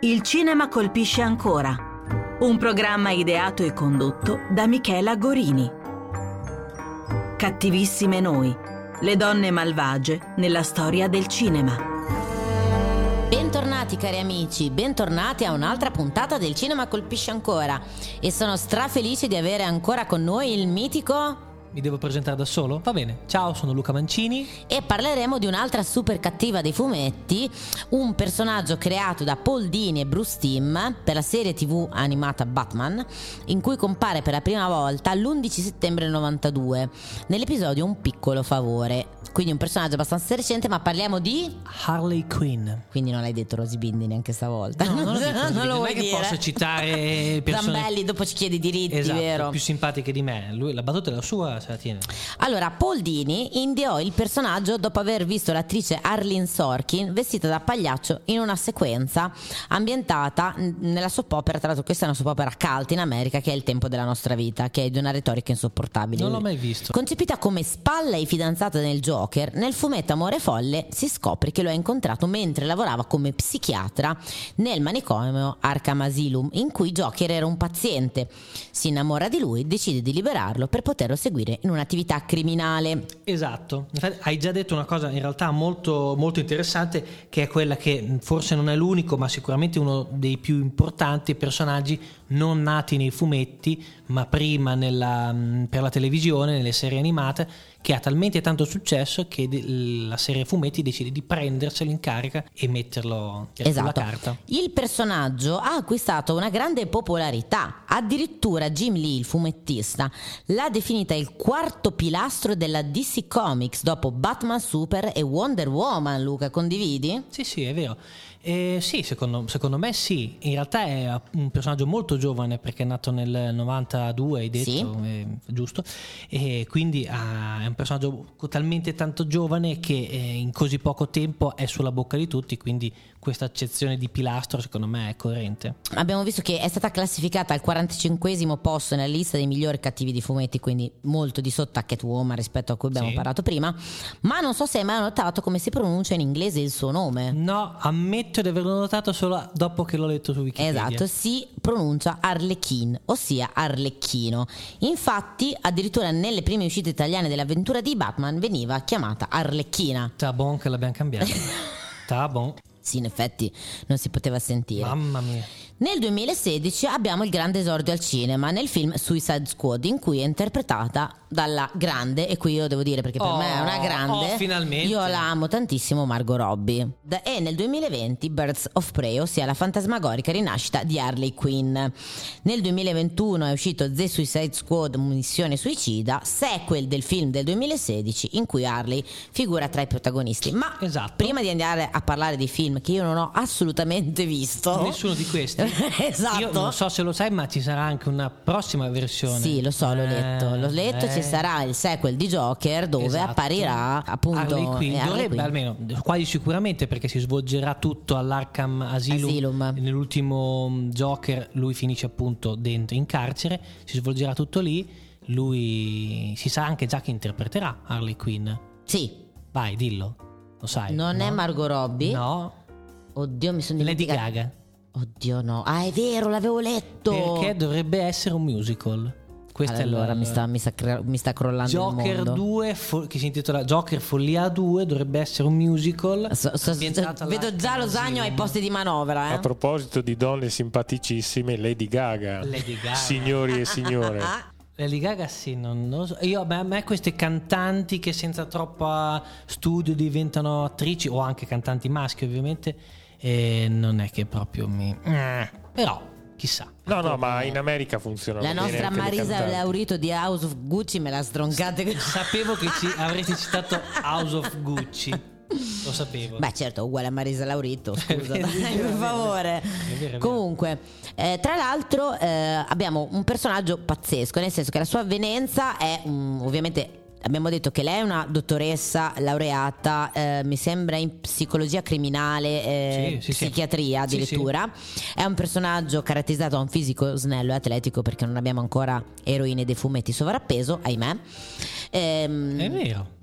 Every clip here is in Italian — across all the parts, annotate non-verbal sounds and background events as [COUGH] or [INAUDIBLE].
Il cinema colpisce ancora. Un programma ideato e condotto da Michela Gorini. Cattivissime noi, le donne malvagie nella storia del cinema. Bentornati cari amici, bentornati a un'altra puntata del Cinema Colpisce Ancora e sono strafelice di avere ancora con noi il mitico Mi devo presentare da solo? Va bene. Ciao, sono Luca Mancini. e parleremo di un'altra super cattiva dei fumetti, un personaggio creato da Paul Dini e Bruce Timm per la serie tv animata Batman, in cui compare per la prima volta l'11 settembre 92 nell'episodio Un piccolo favore. Quindi un personaggio abbastanza recente, ma parliamo di... Harley Quinn. Quindi non l'hai detto Rosy Bindi neanche stavolta. No, non [LAUGHS] lo, dico, non lo non vuoi è che dire. posso citare persone Zambelli dopo ci chiedi diritti, esatto, vero? più simpatiche di me. Lui, la battuta è la sua, se la tiene. Allora, Paul Dini inviò il personaggio dopo aver visto l'attrice Arlene Sorkin vestita da pagliaccio in una sequenza ambientata nella soap opera, tra l'altro questa è una soap opera cult in America che è Il tempo della nostra vita, che è di una retorica insopportabile. Non l'ho mai visto. Concepita come spalla e fidanzata del Joker, nel fumetto Amore Folle si scopre che lo ha incontrato mentre lavorava come psichiatra nel manicomio Arkham Asylum, in cui Joker era un paziente. Si innamora di lui, decide di liberarlo per poterlo seguire in un'attività criminale. Esatto, Infatti, hai già detto una cosa in realtà molto, molto interessante, che è quella che mh, forse non è l'unico, ma sicuramente uno dei più importanti personaggi non nati nei fumetti, ma prima nella, mh, per la televisione, nelle serie animate, che ha talmente tanto successo che de- la serie fumetti decide di prenderselo in carica e metterlo sulla Esatto. carta. Il personaggio ha acquistato una grande popolarità. Addirittura Jim Lee, il fumettista, l'ha definita il quarto pilastro della DC Comics dopo Batman Super e Wonder Woman. Luca, condividi? Sì, sì, è vero. Eh, sì, secondo, secondo me sì. In realtà è un personaggio molto giovane perché è nato nel 92, hai detto, Sì. eh, giusto? E quindi ah, è un personaggio talmente tanto giovane che eh, in così poco tempo è sulla bocca di tutti, quindi questa accezione di pilastro secondo me è coerente. Abbiamo visto che è stata classificata al 45 posto nella lista dei migliori cattivi di fumetti, quindi molto di sotto a Catwoman rispetto a cui abbiamo Sì. parlato prima. Ma non so se hai mai notato come si pronuncia in inglese il suo nome. No, ammetto di averlo notato solo dopo che l'ho letto su Wikipedia. Esatto, si pronuncia Arlecchino, ossia Arlecchino. Infatti, addirittura nelle prime uscite italiane dell'avventura di Batman veniva chiamata Arlecchina. Ta bon che l'abbiamo cambiato. [LAUGHS] Ta bon. Sì, in effetti non si poteva sentire. Mamma mia. Nel 2016 abbiamo il grande esordio al cinema nel film Suicide Squad in cui è interpretata dalla grande e qui io devo dire perché per Oh, me è una grande oh, finalmente. io la amo tantissimo Margot Robbie e nel 2020 Birds of Prey ossia la fantasmagorica rinascita di Harley Quinn nel 2021 è uscito The Suicide Squad Missione Suicida sequel del film del 2016 in cui Harley figura tra i protagonisti ma Esatto. prima di andare a parlare di film che io non ho assolutamente visto Nessuno di questi. [LAUGHS] Esatto. Io non so se lo sai, ma ci sarà anche una prossima versione. Sì, lo so, l'ho Eh, letto. L'ho letto, eh. ci sarà il sequel di Joker dove Esatto. apparirà appunto Harley Quinn. eh, Harley Dovrebbe Quinn. almeno, quasi sicuramente perché si svolgerà tutto all'Arkham Asylum. Asylum. Nell'ultimo mm, Joker lui finisce appunto dentro in carcere, si svolgerà tutto lì. Lui si sa anche già che interpreterà Harley Quinn. Sì, Vai, dillo. Lo sai. non no? è Margot Robbie. No, Oddio, mi sono Lady dimenticata. Gaga. Oddio, no. Ah, è vero, l'avevo letto. Perché dovrebbe essere un musical. Questa allora è la, mi sta, mi sta cre- mi sta crollando il Joker mondo. 2, fo- che si intitola Joker Follia 2, dovrebbe essere un musical. So- so- ambientato vedo già Losagno ai posti di manovra. Eh? A proposito di donne simpaticissime, Lady Gaga. Lady Gaga. Signori e signore. [LAUGHS] Lady Gaga sì, non, lo so. Io, beh, a me queste cantanti che senza troppa studio diventano attrici, o anche cantanti maschi ovviamente, eh, non è che proprio mi... Eh, Però, chissà. No, no, ma in America funzionano la nostra Marisa. Laurito di House of Gucci me la stroncate. Sapevo che ci [LAUGHS] avrete citato House of Gucci. Lo sapevo. Beh, certo, uguale a Marisa Laurito, scusa, [LAUGHS] dai, per favore. Vero. Comunque, eh, tra l'altro, eh, abbiamo un personaggio pazzesco, nel senso che la sua avvenenza è mm, ovviamente. Abbiamo detto che lei è una dottoressa laureata, eh, mi sembra in psicologia criminale, eh, Sì, sì, psichiatria sì. addirittura. È un personaggio caratterizzato da un fisico snello e atletico perché non abbiamo ancora eroine dei fumetti sovrappeso, ahimè. Ehm, È vero.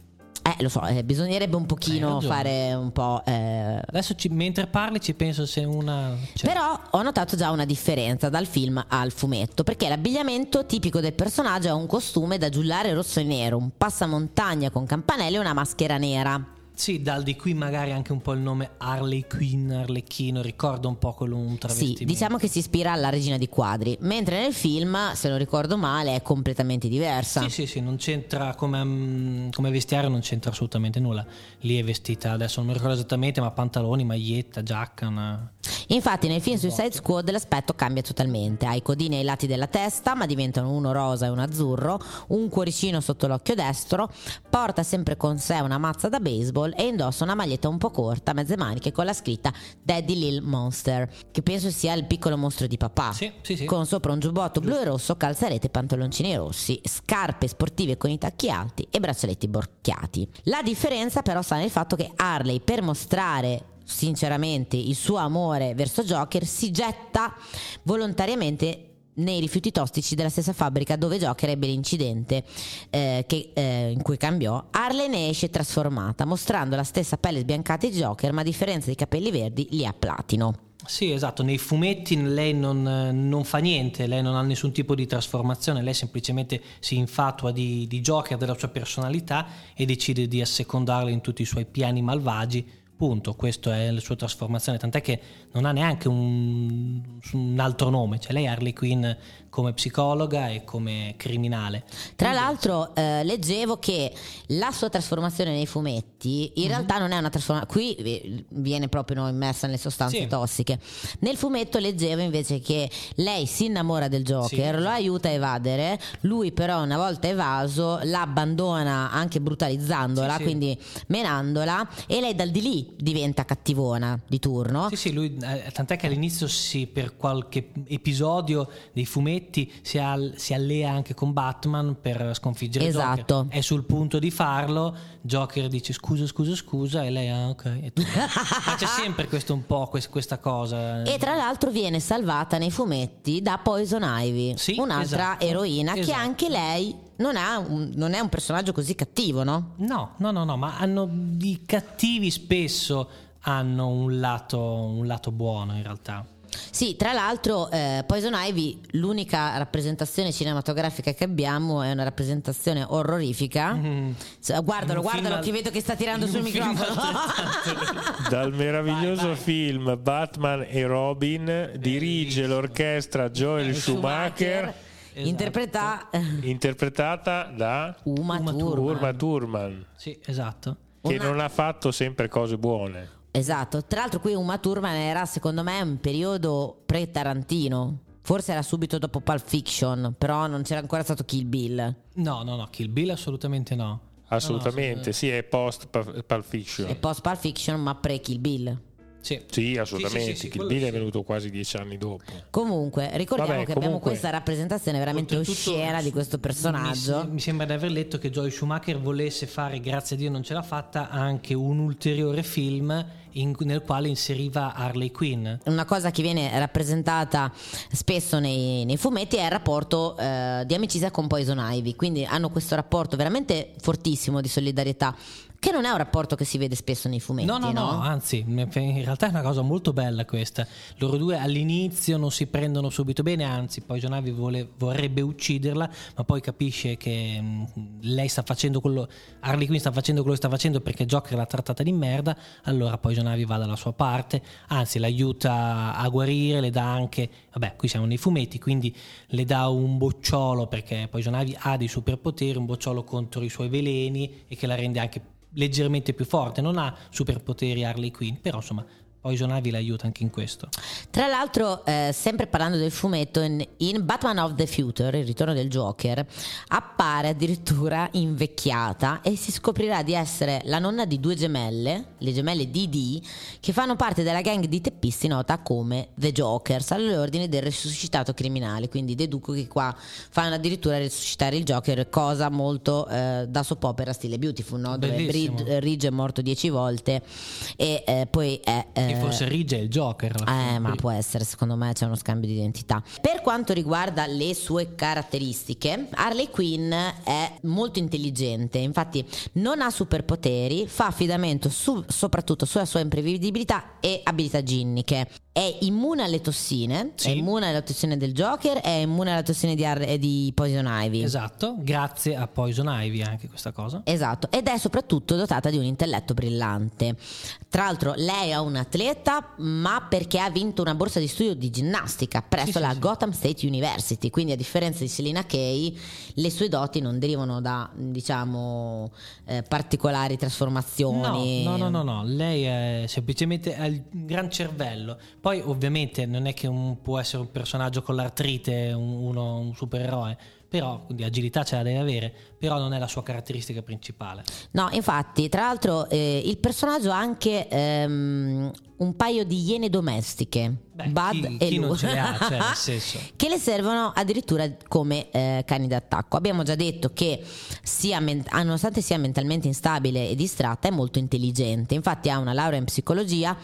Eh, lo so, eh, bisognerebbe un pochino fare un po'... eh, Adesso ci- mentre parli ci penso se una... cioè- Però ho notato già una differenza dal film al fumetto, perché l'abbigliamento tipico del personaggio è un costume da giullare rosso e nero, un passamontagna con campanelle e una maschera nera. Sì, dal di qui magari anche un po' il nome Harley Quinn, Arlecchino, ricorda un po' quello un travestimento. Sì, diciamo che si ispira alla regina di quadri, mentre nel film, se non ricordo male, è completamente diversa. Sì, sì, sì, non c'entra come, mm, come vestiario, non c'entra assolutamente nulla. Lì è vestita, adesso non mi ricordo esattamente, ma pantaloni, maglietta, giacca, una... Infatti nel film Suicide Squad l'aspetto cambia totalmente, ha i codini ai lati della testa ma diventano uno rosa e uno azzurro, un cuoricino sotto l'occhio destro, porta sempre con sé una mazza da baseball e indossa una maglietta un po' corta, mezze maniche con la scritta Daddy Lil Monster, che penso sia il piccolo mostro di papà, Sì, sì, sì. con sopra un giubbotto blu e rosso, calzarete e pantaloncini rossi, scarpe sportive con i tacchi alti e braccialetti borchiati. La differenza però sta nel fatto che Harley per mostrare sinceramente il suo amore verso Joker si getta volontariamente nei rifiuti tossici della stessa fabbrica dove Joker ebbe l'incidente eh, che, eh, in cui cambiò, Harley ne esce trasformata, mostrando la stessa pelle sbiancata di Joker, ma a differenza dei capelli verdi li ha platino. Sì, esatto, nei fumetti lei non, non fa niente, lei non ha nessun tipo di trasformazione, lei semplicemente si infatua di, di Joker, della sua personalità e decide di assecondarlo in tutti i suoi piani malvagi. Punto, questa è la sua trasformazione, tant'è che non ha neanche un, un altro nome, cioè lei è Harley Quinn come psicologa e come criminale. Tra l'altro eh, leggevo che la sua trasformazione nei fumetti in realtà non è una trasformazione, qui eh, viene proprio immersa nelle sostanze Sì. tossiche. Nel fumetto leggevo invece che lei si innamora del Joker, Sì. lo aiuta a evadere, lui però una volta evaso la abbandona anche brutalizzandola, sì. quindi menandola e lei dal di lì diventa cattivona di turno. Sì, sì, lui, eh, tant'è che all'inizio si, per qualche episodio dei fumetti si, al- si allea anche con Batman per sconfiggere Esatto. Joker. È sul punto di farlo, Joker dice scusa, scusa, scusa e lei ah ok. E tu- [LAUGHS] Ma c'è sempre questo un po' quest- questa cosa. E tra l'altro viene salvata nei fumetti da Poison Ivy, Sì, un'altra esatto, eroina che esatto. anche lei non, ha un- non è un personaggio così cattivo, no? No, no, no, no, ma hanno i cattivi spesso hanno un lato, un lato buono in realtà. Sì, tra l'altro eh, Poison Ivy, l'unica rappresentazione cinematografica che abbiamo è una rappresentazione orrorifica. Cioè, guardalo, guardalo al- che vedo che sta tirando in sul microfono. [LAUGHS] Dal meraviglioso Vai, vai. film Batman e Robin dirige l'orchestra Joel Schumacher, Esatto. Interpreta [LAUGHS] interpretata da Uma Uma Thurman. Urma Thurman, Sì, esatto. che Una- non ha fatto sempre cose buone. Esatto, tra l'altro qui Uma Thurman era secondo me un periodo pre-Tarantino. Forse era subito dopo Pulp Fiction, però non c'era ancora stato Kill Bill. No, no, no, Kill Bill assolutamente no. Assolutamente, sì, è post Pulp Fiction. E post Pulp Fiction, ma pre-Kill Bill. Sì. Sì, assolutamente. sì, sì, Kill Bill è venuto quasi dieci anni dopo. Comunque, ricordiamo Vabbè, che abbiamo comunque- questa rappresentazione veramente oscena di questo personaggio. Mi, mi sembra di aver letto che Joel Schumacher volesse fare, grazie a Dio non ce l'ha fatta, anche un ulteriore film in- nel quale inseriva Harley Quinn. Una cosa che viene rappresentata spesso nei, nei fumetti è il rapporto eh, di amicizia con Poison Ivy, quindi hanno questo rapporto veramente fortissimo di solidarietà, che non è un rapporto che si vede spesso nei fumetti. No, no, no, anzi, in realtà è una cosa molto bella questa. Loro due all'inizio non si prendono subito bene, anzi, poi John Ivy vorrebbe ucciderla, ma poi capisce che mh, lei sta facendo quello, Harley Quinn sta facendo quello che sta facendo perché Joker l'ha trattata di merda, allora poi John Ivy va dalla sua parte, anzi l'aiuta a guarire, le dà anche, vabbè, qui siamo nei fumetti, quindi le dà un bocciolo perché poi John Ivy ha dei superpoteri, un bocciolo contro i suoi veleni e che la rende anche leggermente più forte, non ha superpoteri Harley Quinn, però insomma Poison Ivy l'aiuta anche in questo. Tra l'altro, eh, sempre parlando del fumetto, in, in Batman of the Future, il ritorno del Joker, appare addirittura invecchiata e si scoprirà di essere la nonna di due gemelle, le gemelle DD, che fanno parte della gang di teppisti nota come The Jokers, all'ordine del risuscitato criminale. Quindi deduco che qua fanno addirittura risuscitare il Joker, cosa molto eh, da soap opera stile Beautiful, no? dove Bellissimo. Ridge è morto dieci volte e eh, poi è... forse Ridge è il Joker. alla Eh, ma può essere, secondo me c'è uno scambio di identità. Per quanto riguarda le sue caratteristiche, Harley Quinn è molto intelligente, infatti non ha superpoteri, fa affidamento su- soprattutto sulla sua imprevedibilità e abilità ginniche. È immune alle tossine, Sì. è immune alle tossine del Joker, è immune alle tossine di, Har- eh, di Poison Ivy. Esatto, grazie a Poison Ivy anche questa cosa. Esatto, ed è soprattutto dotata di un intelletto brillante. Tra l'altro, lei è un atleta, ma perché ha vinto una borsa di studio di ginnastica presso Sì, sì, la sì. Gotham State University. Quindi, a differenza di Selina Kay, le sue doti non derivano da, diciamo, eh, particolari trasformazioni. No, no, no, no, no, lei è semplicemente ha il gran cervello. Poi ovviamente non è che un- può essere un personaggio con l'artrite, un, uno, un supereroe, però di agilità ce la deve avere, però non è la sua caratteristica principale. No, infatti, tra l'altro, eh, il personaggio ha anche ehm, un paio di iene domestiche. Beh, Bud chi- e chi ce le ha, cioè, [LAUGHS] che le servono addirittura come eh, cani d'attacco. Abbiamo già detto che sia men- ah, nonostante sia mentalmente instabile e distratta è molto intelligente, infatti ha una laurea in psicologia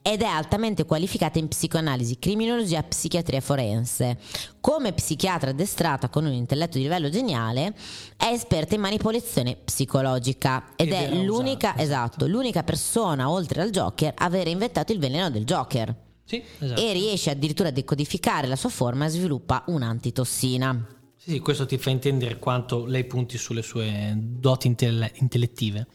ed è altamente qualificata in psicoanalisi, criminologia e psichiatria forense. Come psichiatra addestrata con un intelletto di livello geniale, è esperta in manipolazione psicologica ed Ed è l'unica, usata, esatto, l'unica persona oltre al Joker a aver inventato il veleno del Joker Sì, esatto. e riesce addirittura a decodificare la sua forma e sviluppa un'antitossina. Sì, sì, questo ti fa intendere quanto lei punti sulle sue doti intelle- intellettive.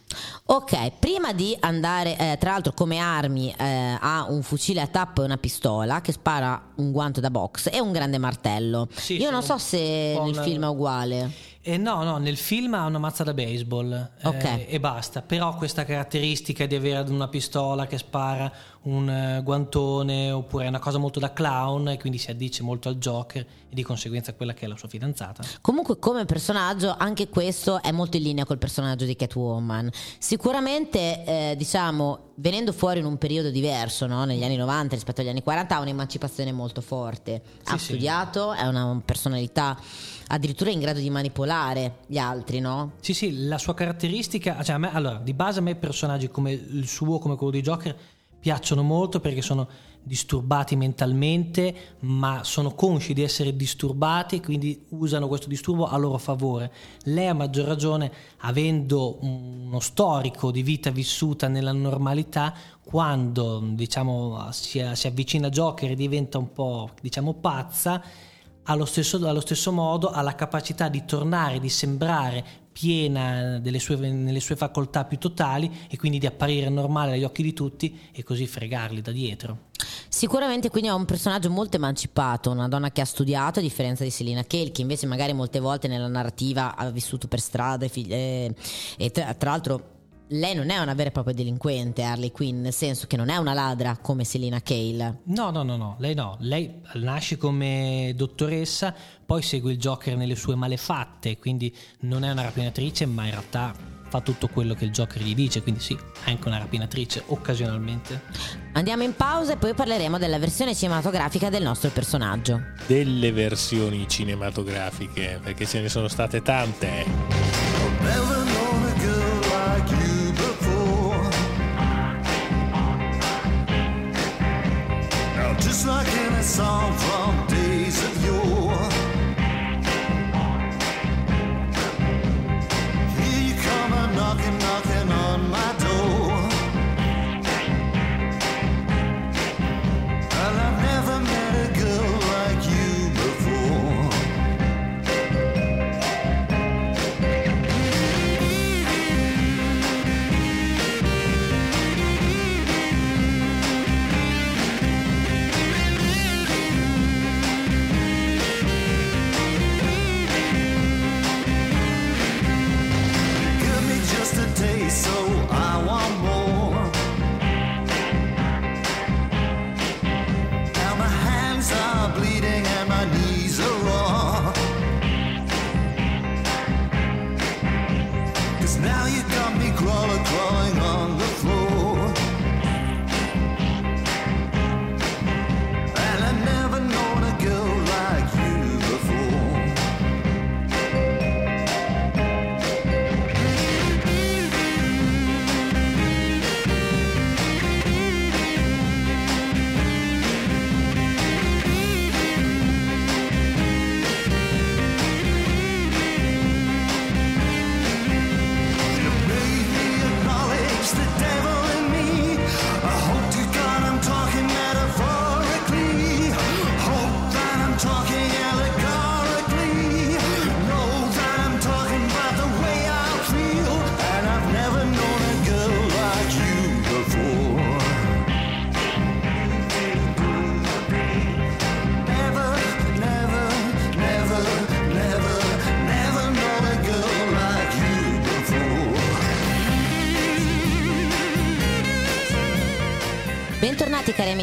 Ok, prima di andare, eh, tra l'altro come armi eh, ha un fucile a tappo e una pistola che spara un guanto da box e un grande martello. Sì, Io non so se nel film è uguale. E no, no, nel film ha una mazza da baseball eh, Ok. e basta, però questa caratteristica di avere una pistola che spara un eh, guantone oppure è una cosa molto da clown e quindi si addice molto al Joker e di conseguenza a quella che è la sua fidanzata. Comunque come personaggio anche questo è molto in linea col personaggio di Catwoman. Sicuramente eh, diciamo venendo fuori in un periodo diverso, no? negli anni 90 rispetto agli anni 40 ha un'emancipazione molto forte. ha sì. studiato, è una personalità addirittura in grado di manipolare gli altri, no? Sì, sì, la sua caratteristica, cioè a me, allora, di base a me personaggi come il suo, come quello di Joker, piacciono molto perché sono disturbati mentalmente, ma sono consci di essere disturbati e quindi usano questo disturbo a loro favore. Lei a maggior ragione, avendo uno storico di vita vissuta nella normalità, quando diciamo si, si avvicina a Joker e diventa un po' diciamo pazza, allo stesso, allo stesso modo ha la capacità di tornare, di sembrare piena sue, nelle sue facoltà più totali e quindi di apparire normale agli occhi di tutti e così fregarli da dietro. Sicuramente quindi è un personaggio molto emancipato, una donna che ha studiato a differenza di Selina Kale che invece magari molte volte nella narrativa ha vissuto per strada e, figli- e- e tra l'altro lei non è una vera e propria delinquente Harley Quinn, nel senso che non è una ladra come Selina Kale. No, no, no, no, lei no, lei nasce come dottoressa, poi segue il Joker nelle sue malefatte, quindi non è una rapinatrice, ma in realtà fa tutto quello che il Joker gli dice, quindi sì, è anche una rapinatrice occasionalmente. Andiamo in pausa e poi parleremo della versione cinematografica del nostro personaggio. Delle versioni cinematografiche, perché ce ne sono state tante. eh. Just like in a song from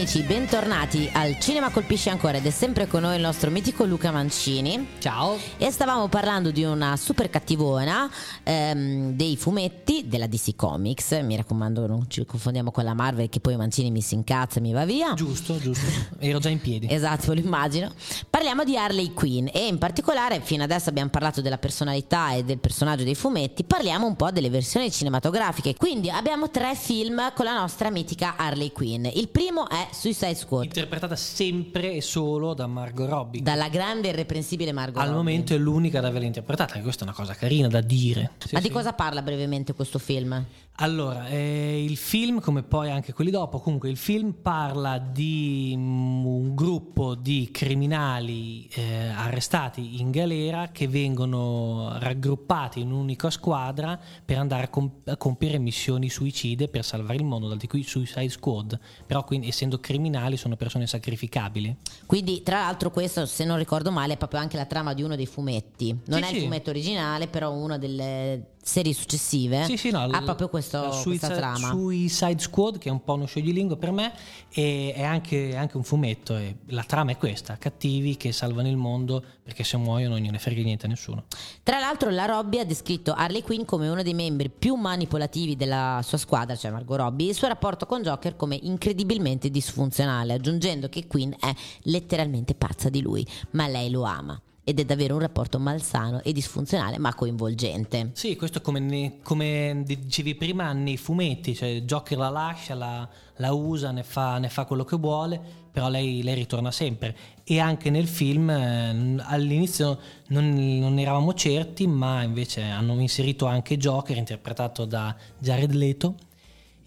amici, bentornati al Cinema Colpisce Ancora ed è sempre con noi il nostro mitico Luca Mancini. Ciao. E stavamo parlando di una super cattivona ehm, dei fumetti della DC Comics. Mi raccomando, non ci confondiamo con la Marvel, che poi Mancini mi si incazza e mi va via. Giusto, giusto. Ero già in piedi. [LAUGHS] Esatto, lo immagino. Parliamo di Harley Quinn e in particolare, fino adesso abbiamo parlato della personalità e del personaggio dei fumetti, parliamo un po' delle versioni cinematografiche. Quindi abbiamo tre film con la nostra mitica Harley Quinn. Il primo è Suicide Squad, Interpretata sempre e solo da Margot Robbie. dalla grande e irreprensibile Margot Al Robbie. momento è l'unica ad averla interpretata, e questa è una cosa carina da dire. Sì, Ma di sì. cosa parla brevemente questo film? Allora, eh, il film, come poi anche quelli dopo, comunque il film parla di mm, un gruppo di criminali eh, arrestati in galera che vengono raggruppati in un'unica squadra per andare a, comp- a compiere missioni suicide per salvare il mondo, dal di cui Suicide Squad. Però quindi, essendo criminali sono persone sacrificabili. Quindi, tra l'altro, questo, se non ricordo male, è proprio anche la trama di uno dei fumetti. Non Sì, è il sì. fumetto originale, però una delle serie successive Sì, sì, no, ha l- proprio questo, la questa Suicide, trama. Suicide Squad, che è un po' uno scioglilingua per me, e è anche, anche un fumetto. E la trama è questa: cattivi che salvano il mondo perché se muoiono non gliene frega niente a nessuno. Tra l'altro, la Robbie ha descritto Harley Quinn come uno dei membri più manipolativi della sua squadra, cioè Margot Robbie, e il suo rapporto con Joker come incredibilmente disfunzionale, aggiungendo che Quinn è letteralmente pazza di lui, ma lei lo ama. Ed è davvero un rapporto malsano e disfunzionale, ma coinvolgente. Sì, questo come, come dicevi prima nei fumetti, cioè Joker la lascia, la, la usa, ne fa, ne fa quello che vuole, però lei, lei ritorna sempre. E anche nel film eh, all'inizio non, non eravamo certi, ma invece hanno inserito anche Joker, interpretato da Jared Leto.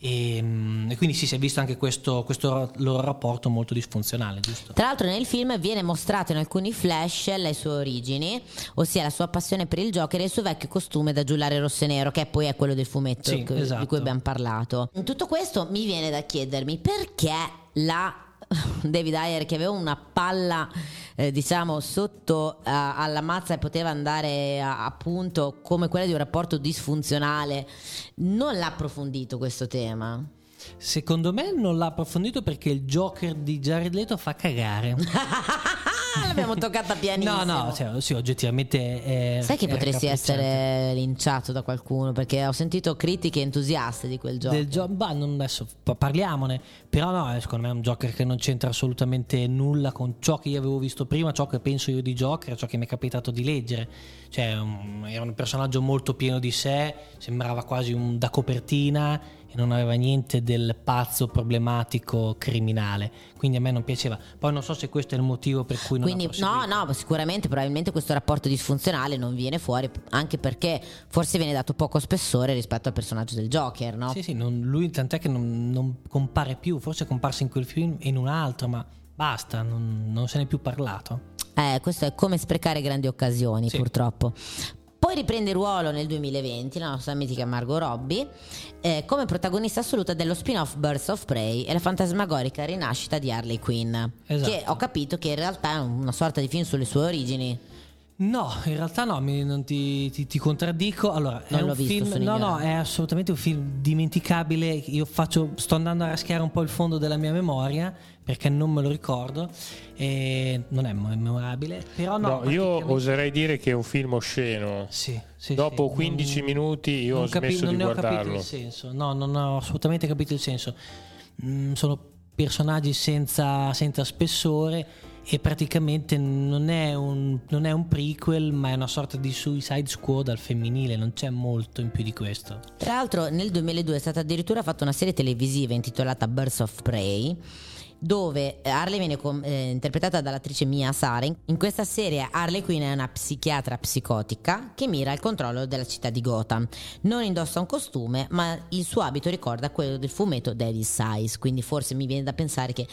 E, mm, e quindi sì, si è visto anche questo, questo loro rapporto molto disfunzionale, giusto? Tra l'altro nel film viene mostrato in alcuni flash le sue origini, ossia la sua passione per il Joker e il suo vecchio costume da giullare rosso e nero, che poi è quello del fumetto Sì, che- di esatto. cui abbiamo parlato. In tutto questo mi viene da chiedermi perché la [LAUGHS] David Ayer che aveva una palla eh, diciamo sotto eh, alla mazza e poteva andare a- appunto come quella di un rapporto disfunzionale non l'ha approfondito questo tema Secondo me non l'ha approfondito perché il Joker di Jared Leto fa cagare. [LAUGHS] l'abbiamo toccata pianissimo No, no, cioè, sì, oggettivamente è, Sai che potresti essere linciato da qualcuno perché ho sentito critiche entusiaste di quel gioco. Del gio- bah, non adesso pa- parliamone, però no, eh, secondo me è un Joker che non c'entra assolutamente nulla con ciò che io avevo visto prima, ciò che penso io di Joker, ciò che mi è capitato di leggere. Cioè, um, era un personaggio molto pieno di sé, sembrava quasi un da copertina e non aveva niente del pazzo problematico criminale. Quindi a me non piaceva. Poi non so se questo è il motivo per cui non Quindi no, no, sicuramente probabilmente questo rapporto disfunzionale non viene fuori anche perché forse viene dato poco spessore rispetto al personaggio del Joker, no? Sì, sì, non- lui tant'è che non, non compare più, forse è comparso in quel film e in un altro, ma basta, non, non se n'è più parlato. Eh, questo è come sprecare grandi occasioni, Sì. purtroppo. Poi riprende ruolo nel 2020 la nostra mitica Margot Robbie eh, come protagonista assoluta dello spin-off Birds of Prey e la fantasmagorica rinascita di Harley Quinn. Esatto. Che ho capito che in realtà è una sorta di film sulle sue origini. No, in realtà no, mi- non ti, ti- ti contraddico. Allora, è Non l'ho un visto, film. sono No, no, è assolutamente un film dimenticabile. Io faccio, sto andando a raschiare un po' il fondo della mia memoria perché non me lo ricordo. E non è memorabile. Però no, No, io oserei dire che è un film osceno. Sì, sì, Dopo sì, 15 non- minuti io non ho capi- smesso non di ne ho capito guardarlo. il senso. No, non ho assolutamente capito il senso. Mm, sono personaggi senza, senza spessore e praticamente non è, un, non è un prequel, ma è una sorta di Suicide Squad al femminile, non c'è molto in più di questo. Tra l'altro nel 2002 è stata addirittura fatta una serie televisiva intitolata Birds of Prey dove Harley viene com- eh, interpretata dall'attrice Mia Saren. In questa serie Harley Quinn è una psichiatra psicotica che mira al controllo della città di Gotham. Non indossa un costume, ma il suo abito ricorda quello del fumetto Devil's Size, quindi forse mi viene da pensare che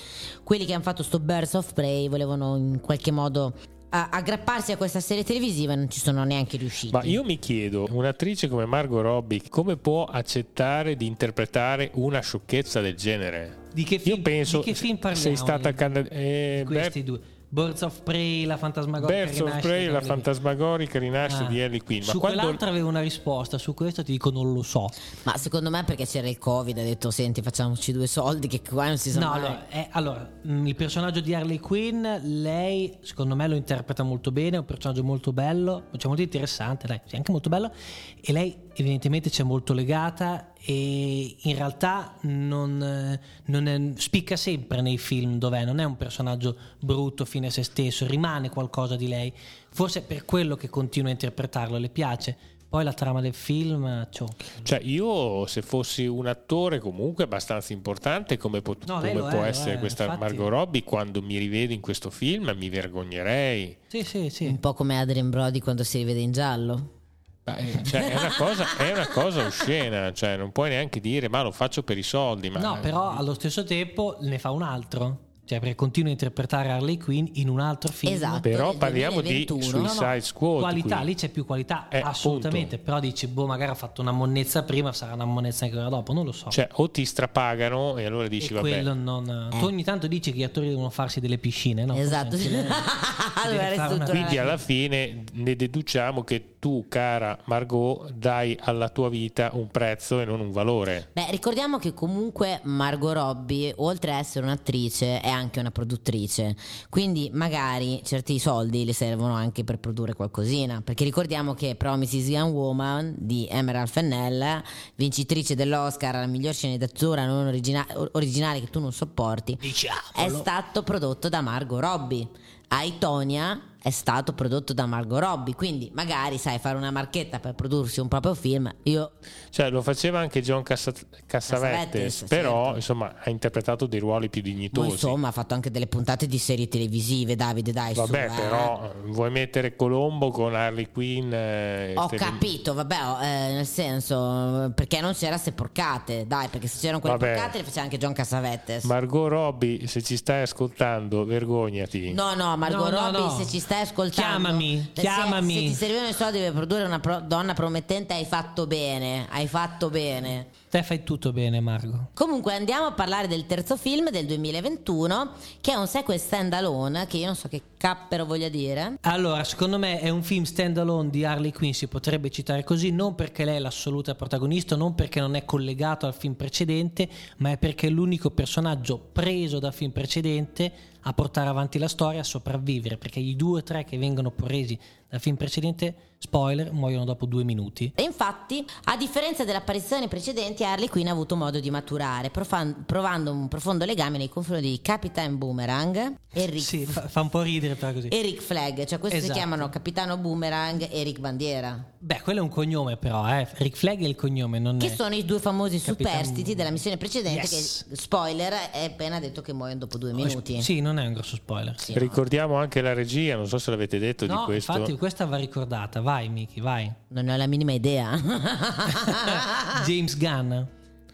quelli che hanno fatto sto Birds of Prey volevano in qualche modo a- aggrapparsi a questa serie televisiva non ci sono neanche riusciti. Ma io mi chiedo, un'attrice come Margot Robbie come può accettare di interpretare una sciocchezza del genere? Di che film, Io penso di che film parliamo? sei stata di- candid- eh, di questi beh, due? Birds of Prey, la fantasmagorica Birds of Prey, di la Harley Quinn. fantasmagorica rinascita Ah. di Harley Quinn. Ma Su quando quell'altra avevo una risposta, su questo ti dico non lo so. Ma secondo me perché c'era il Covid, ha detto senti facciamoci due soldi che qua non si sa No, mai. allora, eh, allora, mh, il personaggio di Harley Quinn, lei secondo me lo interpreta molto bene, è un personaggio molto bello, cioè molto interessante, dai, sì, anche molto bello, e lei evidentemente c'è molto legata e in realtà non, eh, non è- spicca sempre nei film dov'è, non è un personaggio brutto fine a se stesso, rimane qualcosa di lei, forse è per quello che continua a interpretarlo, le piace. Poi la trama del film, ciò. Cioè, io se fossi un attore comunque abbastanza importante, come, pot- No, come può è, essere è, questa infatti. Margot Robbie, quando mi rivedo in questo film mi vergognerei. Sì, sì, sì. Un po' come Adrien Brody quando si rivede in giallo. Eh, cioè, è, una cosa, è una cosa oscena, cioè, non puoi neanche dire ma lo faccio per i soldi. Ma No, però allo stesso tempo ne fa un altro. Cioè, perché continua a interpretare Harley Quinn in un altro film. Esatto. Però parliamo 2021. di No, no, Suicide Squad. qualità, qui. lì c'è più qualità, Eh, assolutamente. appunto. Però dici, boh, magari ha fatto una monnezza prima, sarà una monnezza anche ora dopo, non lo so. Cioè, o ti strapagano e allora dici e vabbè. quello non. Tu ogni tanto dici che gli attori devono farsi delle piscine, no? esatto. [LAUGHS] Ristrutturare. Quindi alla [LAUGHS] fine ne deduciamo che tu, cara Margot, dai alla tua vita un prezzo e non un valore. Beh, ricordiamo che comunque Margot Robbie, oltre a essere un'attrice, è anche una produttrice. Quindi magari certi soldi le servono anche per produrre qualcosina. Perché ricordiamo che Promises Young Woman di Emerald Fennell, vincitrice dell'Oscar alla miglior sceneggiatura non origina- originale che tu non sopporti, è Diciamolo. stato prodotto da Margot Robbie. Aitonia è stato prodotto da Margot Robbie, quindi magari sai fare una marchetta per prodursi un proprio film. Io Cioè, lo faceva anche John Cassa- Cassavetes, Cassavetes, però certo. insomma ha interpretato dei ruoli più Ma dignitosi. insomma, ha fatto anche delle puntate di serie televisive, Davide, dai, su, Vabbè, eh. però vuoi mettere Colombo con Harley Quinn? eh, Ho ste- capito, vabbè, eh, nel senso, perché non c'era se porcate, dai, perché se c'erano quelle Vabbè. porcate le faceva anche John Cassavetes. Margot Robbie, se ci stai ascoltando, vergognati. No, no, Margot No, no, Robbie, no. se ci stai ascoltando, Chiamami, se- chiamami. Se, ti servivano i soldi per produrre una pro- donna promettente, hai fatto bene, hai fatto bene. Te fai tutto bene, Margo. Comunque andiamo a parlare del terzo film del 2021, che è un sequel stand alone, che io non so che cappero voglia dire. Allora, secondo me è un film stand-alone di Harley Quinn, si potrebbe citare così, non perché lei è l'assoluta protagonista, non perché non è collegato al film precedente, ma è perché è l'unico personaggio preso dal film precedente a portare avanti la storia, a sopravvivere, perché i due o tre che vengono presi dal film precedente, spoiler, muoiono dopo due minuti. E infatti, a differenza delle apparizioni precedenti, Harley Quinn ha avuto modo di maturare, profan- provando un profondo legame nei confronti di Capitan Boomerang e Rick, Sì, fa, fa un po' ridere però così. e Rick Flag, cioè questi si Esatto. chiamano Capitano Boomerang e Rick Bandiera, Beh, quello è un cognome però, eh. Rick Flag è il cognome, non che è... sono i due famosi Capitan superstiti della missione precedente Yes. che, spoiler, è appena detto che muoiono dopo due minuti. Sì, non è un grosso spoiler. Sì, no. Ricordiamo anche la regia, non so se l'avete detto di No, questo. infatti questa va ricordata. Vai, Miki, vai. Non ne ho la minima idea. [LAUGHS] James Gunn.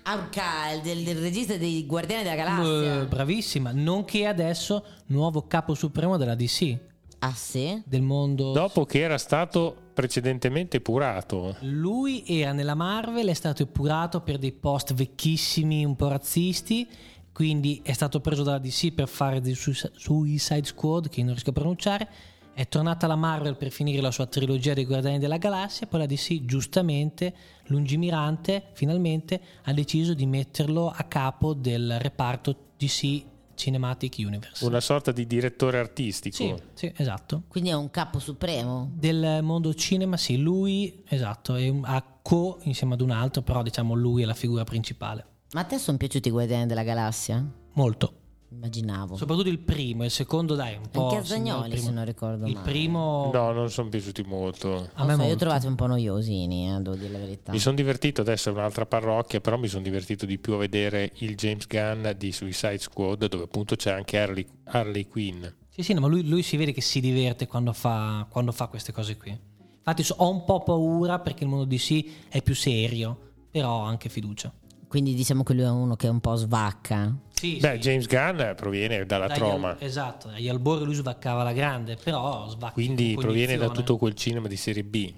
Arca, il, del, del regista dei Guardiani della Galassia. Eh, bravissima, nonché adesso nuovo capo supremo della DC, ah sì? del mondo. Dopo che era stato precedentemente purato. Lui era nella Marvel, è stato epurato per dei post vecchissimi, un po' razzisti, quindi è stato preso dalla DC per fare di Suicide Suicide Squad, che non riesco a pronunciare. È tornata alla Marvel per finire la sua trilogia dei Guardiani della Galassia, poi la DC giustamente, lungimirante, finalmente ha deciso di metterlo a capo del reparto DC Cinematic Universe. Una sorta di direttore artistico. Sì, sì, esatto. Quindi è un capo supremo. Del mondo cinema, sì, lui, esatto, è un- ha co insieme ad un altro, però diciamo lui è la figura principale. Ma a te sono piaciuti i Guardiani della Galassia? Molto. Immaginavo. Soprattutto il primo, il secondo dai, un po'... Anche a sì, no, il Zagnoli, se non ricordo Il male. primo... No, non sono piaciuti molto. A me so, io ho trovato un po' noiosini, eh, devo dire la verità. Mi sono divertito, adesso è un'altra parrocchia, però mi sono divertito di più a vedere il James Gunn di Suicide Squad, dove appunto c'è anche Harley, Harley Quinn. Sì, sì, no, ma lui, lui si vede che si diverte quando fa, quando fa queste cose qui. Infatti so- ho un po' paura perché il mondo DC è più serio, però ho anche fiducia. Quindi diciamo che lui è uno che un po' svacca. Sì, Beh, sì. James Gunn proviene dalla Dagli troma, al- esatto, agli albori lui svaccava la grande, però quindi proviene da tutto quel cinema di serie B.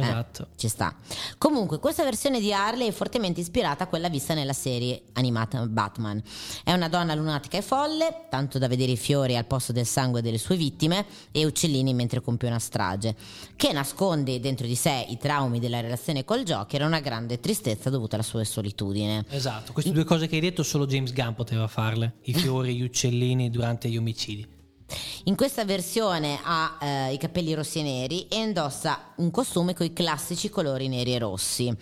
Eh, Esatto. ci sta. Comunque, questa versione di Harley è fortemente ispirata a quella vista nella serie animata Batman. È una donna lunatica e folle, tanto da vedere i fiori al posto del sangue delle sue vittime e uccellini mentre compie una strage, che nasconde dentro di sé i traumi della relazione col Joker e una grande tristezza dovuta alla sua solitudine. Esatto, queste due cose che hai detto solo James Gunn poteva farle, i fiori, gli uccellini durante gli omicidi. In questa versione ha eh, i capelli rossi e neri e indossa un costume con i classici colori neri e rossi.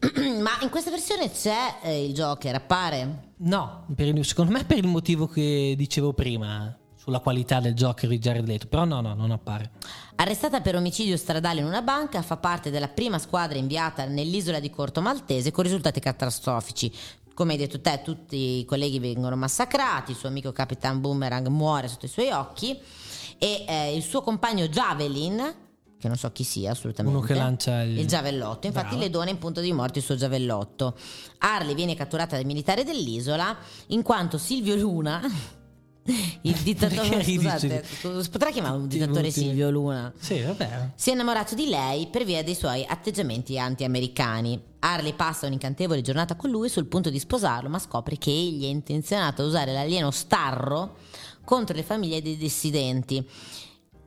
[CLEARS THROAT] Ma in questa versione c'è eh, il Joker, appare? No, il- secondo me per il motivo che dicevo prima, sulla qualità del Joker di Jared Leto, però no, no, non appare. Arrestata per omicidio stradale in una banca, fa parte della prima squadra inviata nell'isola di Corto Maltese con risultati catastrofici. Come hai detto te, tutti i colleghi vengono massacrati, il suo amico Capitan Boomerang muore sotto i suoi occhi e eh, il suo compagno Javelin, che non so chi sia assolutamente, Uno che lancia il- il giavellotto, infatti Bravo. le dona in punto di morte il suo giavellotto. Harley viene catturata dai militari dell'isola in quanto Silvio Luna, [LAUGHS] [LAUGHS] il dittatore, scusate, Silvio? si potrà chiamare un dittatore Silvio Luna? Sì, vabbè. Si è innamorato di lei per via dei suoi atteggiamenti anti-americani. Harley passa un'incantevole giornata con lui sul punto di sposarlo, ma scopre che egli è intenzionato a usare l'alieno Starro contro le famiglie dei dissidenti.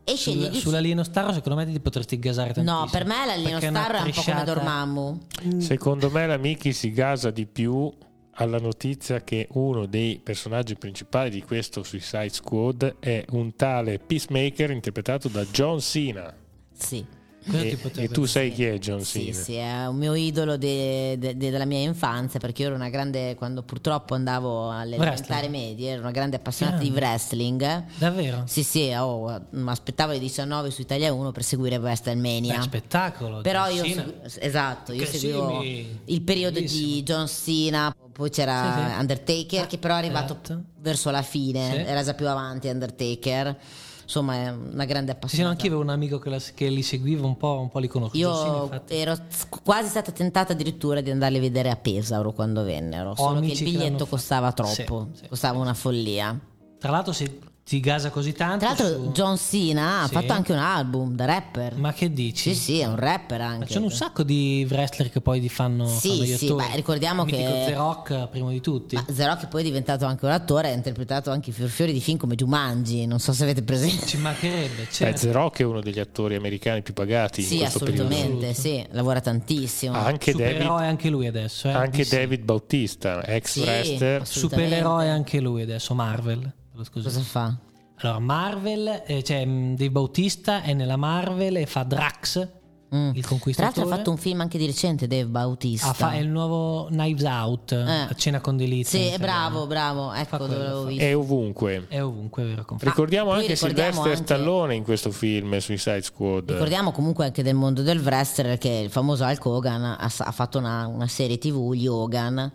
E sceglie Sul, di sull'alieno Starro secondo me ti potresti gasare tantissimo. No, per me l'alieno Starro è un po' come Dormammu. Secondo me la Miki si gasa di più alla notizia che uno dei personaggi principali di questo Suicide Squad è un tale Peacemaker interpretato da John Cena. Sì. E, e tu sai chi è John Sì, Cena? sì, è un mio idolo de- de- de- della mia infanzia perché io ero una grande, quando purtroppo andavo alle elementari medie, ero una grande appassionata di Grande. wrestling. Davvero? Sì, sì, oh, mi aspettavo i 19 su Italia 1 per seguire WrestleMania. Beh, spettacolo. Però John io Cena. segu- esatto, io Che seguivo sì, il periodo bellissimo. di John Cena, poi c'era Sì, sì. Undertaker Ah, che però è arrivato esatto. verso la fine, Sì. era già più avanti Undertaker. Insomma, è una grande Sì, sì, no, appassionata. anch'io avevo un amico che, la- che li seguiva un po', un po' li Cena, Io infatti. ero quasi stata tentata addirittura di andarli a vedere a Pesaro quando vennero, solo che il che biglietto fatto. costava troppo, Sì, sì, costava una follia. Tra l'altro se ti gasa così tanto... Tra l'altro su- John Cena ha Sì. fatto anche un album da rapper. Ma che dici? Sì, sì, è un rapper Ma anche. c'è un sacco di wrestler che poi di fanno, Sì, fanno gli sì, attori. beh, ricordiamo mitico che- The Rock primo di tutti. Ma Zero che poi è diventato anche un attore, ha interpretato anche i fiorfiori di film come Jumanji, non so se avete presente. Ci mancherebbe, Beh, certo. The Rock è uno degli attori americani più pagati in Sì, questo periodo. assolutamente, sì, lavora tantissimo. Anche David, Supereroe anche lui adesso. Eh? anche Sì. David Bautista, ex Sì, wrestler. assolutamente. Supereroe anche lui adesso, Marvel. Scusa. Cosa fa? Allora, Marvel, eh, cioè mh, Dave Bautista è nella Marvel e fa Drax, Mm. il Tra conquistatore. l'altro ha fatto un film anche di recente, Dave Bautista. Ah, fa- è il nuovo Knives Out, a cena con delizia. Sì, bravo, bravo, ecco dove l'avevo visto. È ovunque. È ovunque, è vero. confermo. Ricordiamo anche ricordiamo Sylvester anche- Stallone in questo film Suicide Squad. Ricordiamo comunque anche del mondo del wrestler che il famoso Hulk Hogan ha, ha fatto una, una serie tv, gli Hogan,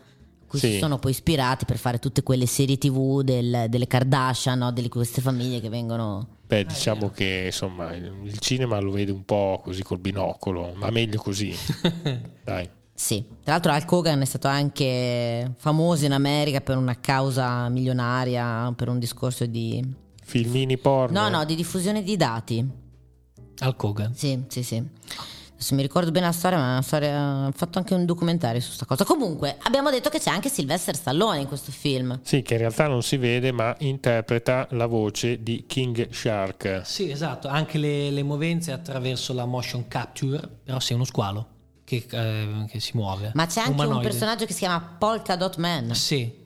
cui Sì. si sono poi ispirati per fare tutte quelle serie tv del- delle Kardashian, no? di queste famiglie che vengono... Beh, diciamo che insomma il cinema lo vede un po' così col binocolo, ma meglio così. [LAUGHS] Dai. Sì, tra l'altro Hulk Hogan è stato anche famoso in America per una causa milionaria, per un discorso di... Filmini porno. No, no, di diffusione di dati. Al Kogan. Sì, sì, sì. Adesso mi ricordo bene la storia, ma ho fatto anche un documentario su sta cosa. Comunque, abbiamo detto che c'è anche Sylvester Stallone in questo film. Sì, che in realtà non si vede, ma interpreta la voce di King Shark. Sì, esatto, anche le, le movenze attraverso la motion capture, però sei uno squalo che, eh, che si muove. Ma c'è anche un Umanoide. personaggio che si chiama Polka Dot Man. Sì,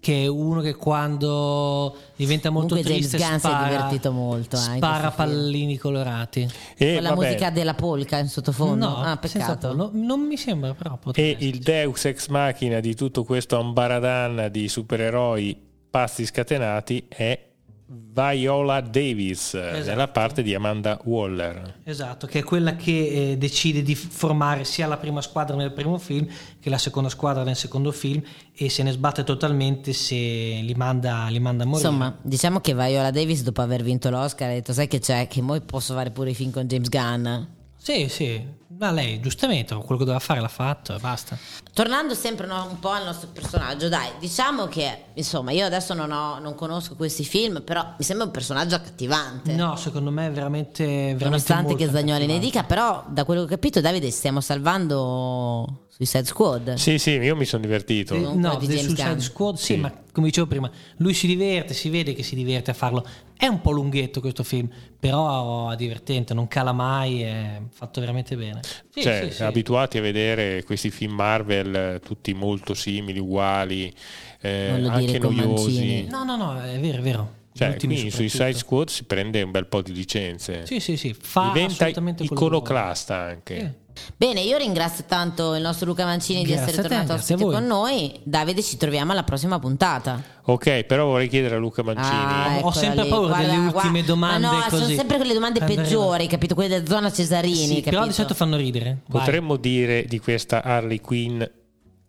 che è uno che quando diventa molto Comunque James triste Gunn si è spara, divertito molto, eh, spara pallini colorati. E, Con la vabbè, musica della polka in sottofondo. No, ah, senza peccato. pollo. non mi sembra però. e potrebbe il Deus ex machina di tutto questo ambaradan di supereroi pazzi scatenati è Viola Davis nella parte di Amanda Waller. Esatto, che è quella che eh, decide di formare sia la prima squadra nel primo film che la seconda squadra nel secondo film e se ne sbatte totalmente se li manda, li manda a morire. Insomma, diciamo che Viola Davis dopo aver vinto l'Oscar ha detto sai che c'è, che poi posso fare pure i film con James Gunn. Sì, sì, Ma lei, giustamente, quello che doveva fare l'ha fatto e basta. Tornando sempre no, un po' al nostro personaggio, dai, diciamo che insomma io adesso non, ho- non conosco questi film, però mi sembra un personaggio accattivante. No, secondo me è veramente. veramente Nonostante che Zagnoli ne dica, però da quello che ho capito, Davide, stiamo salvando Suicide Squad. Sì, sì, io mi sono divertito. Sì. No, di James Suicide Gunn. Squad, sì, Sì. ma come dicevo prima, lui si diverte, si vede che si diverte a farlo. È un po' lunghetto questo film, però è divertente, non cala mai, è fatto veramente bene. Sì, cioè, sì, sì. abituati a vedere questi film Marvel tutti molto simili, uguali, eh, anche noiosi. Mancini. No, no, no, è vero, è vero. Cioè, quindi soprattutto. Suicide Squad si prende un bel po' di licenze. Sì, sì, sì, fa Diventa iconoclasta anche. Bene, io ringrazio tanto il nostro Luca Mancini di Grazie essere a te, tornato ospite voi. con noi. Davide, ci troviamo alla prossima puntata. Ok, però vorrei chiedere a Luca Mancini. Ah, Ho sempre lì. paura Guarda, delle guarda. ultime domande Ma no, sono così. sempre quelle domande Quando peggiori, capito? Quelle della zona Cesarini, Sì, capito? però di solito fanno ridere. Vai. Potremmo dire di questa Harley Quinn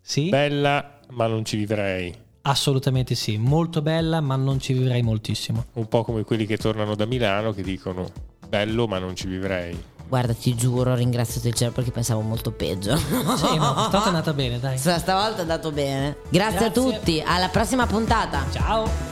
Sì, bella, ma non ci vivrei. assolutamente sì, molto bella, ma non ci vivrei moltissimo. Un po' come quelli che tornano da Milano che dicono bello, ma non ci vivrei. Guarda, ti giuro, ringrazio il cielo perché pensavo molto peggio. Sì, ma quest'altra è andata bene, dai. Stavolta è andato bene. Grazie, a Grazie. tutti, alla prossima puntata. Ciao.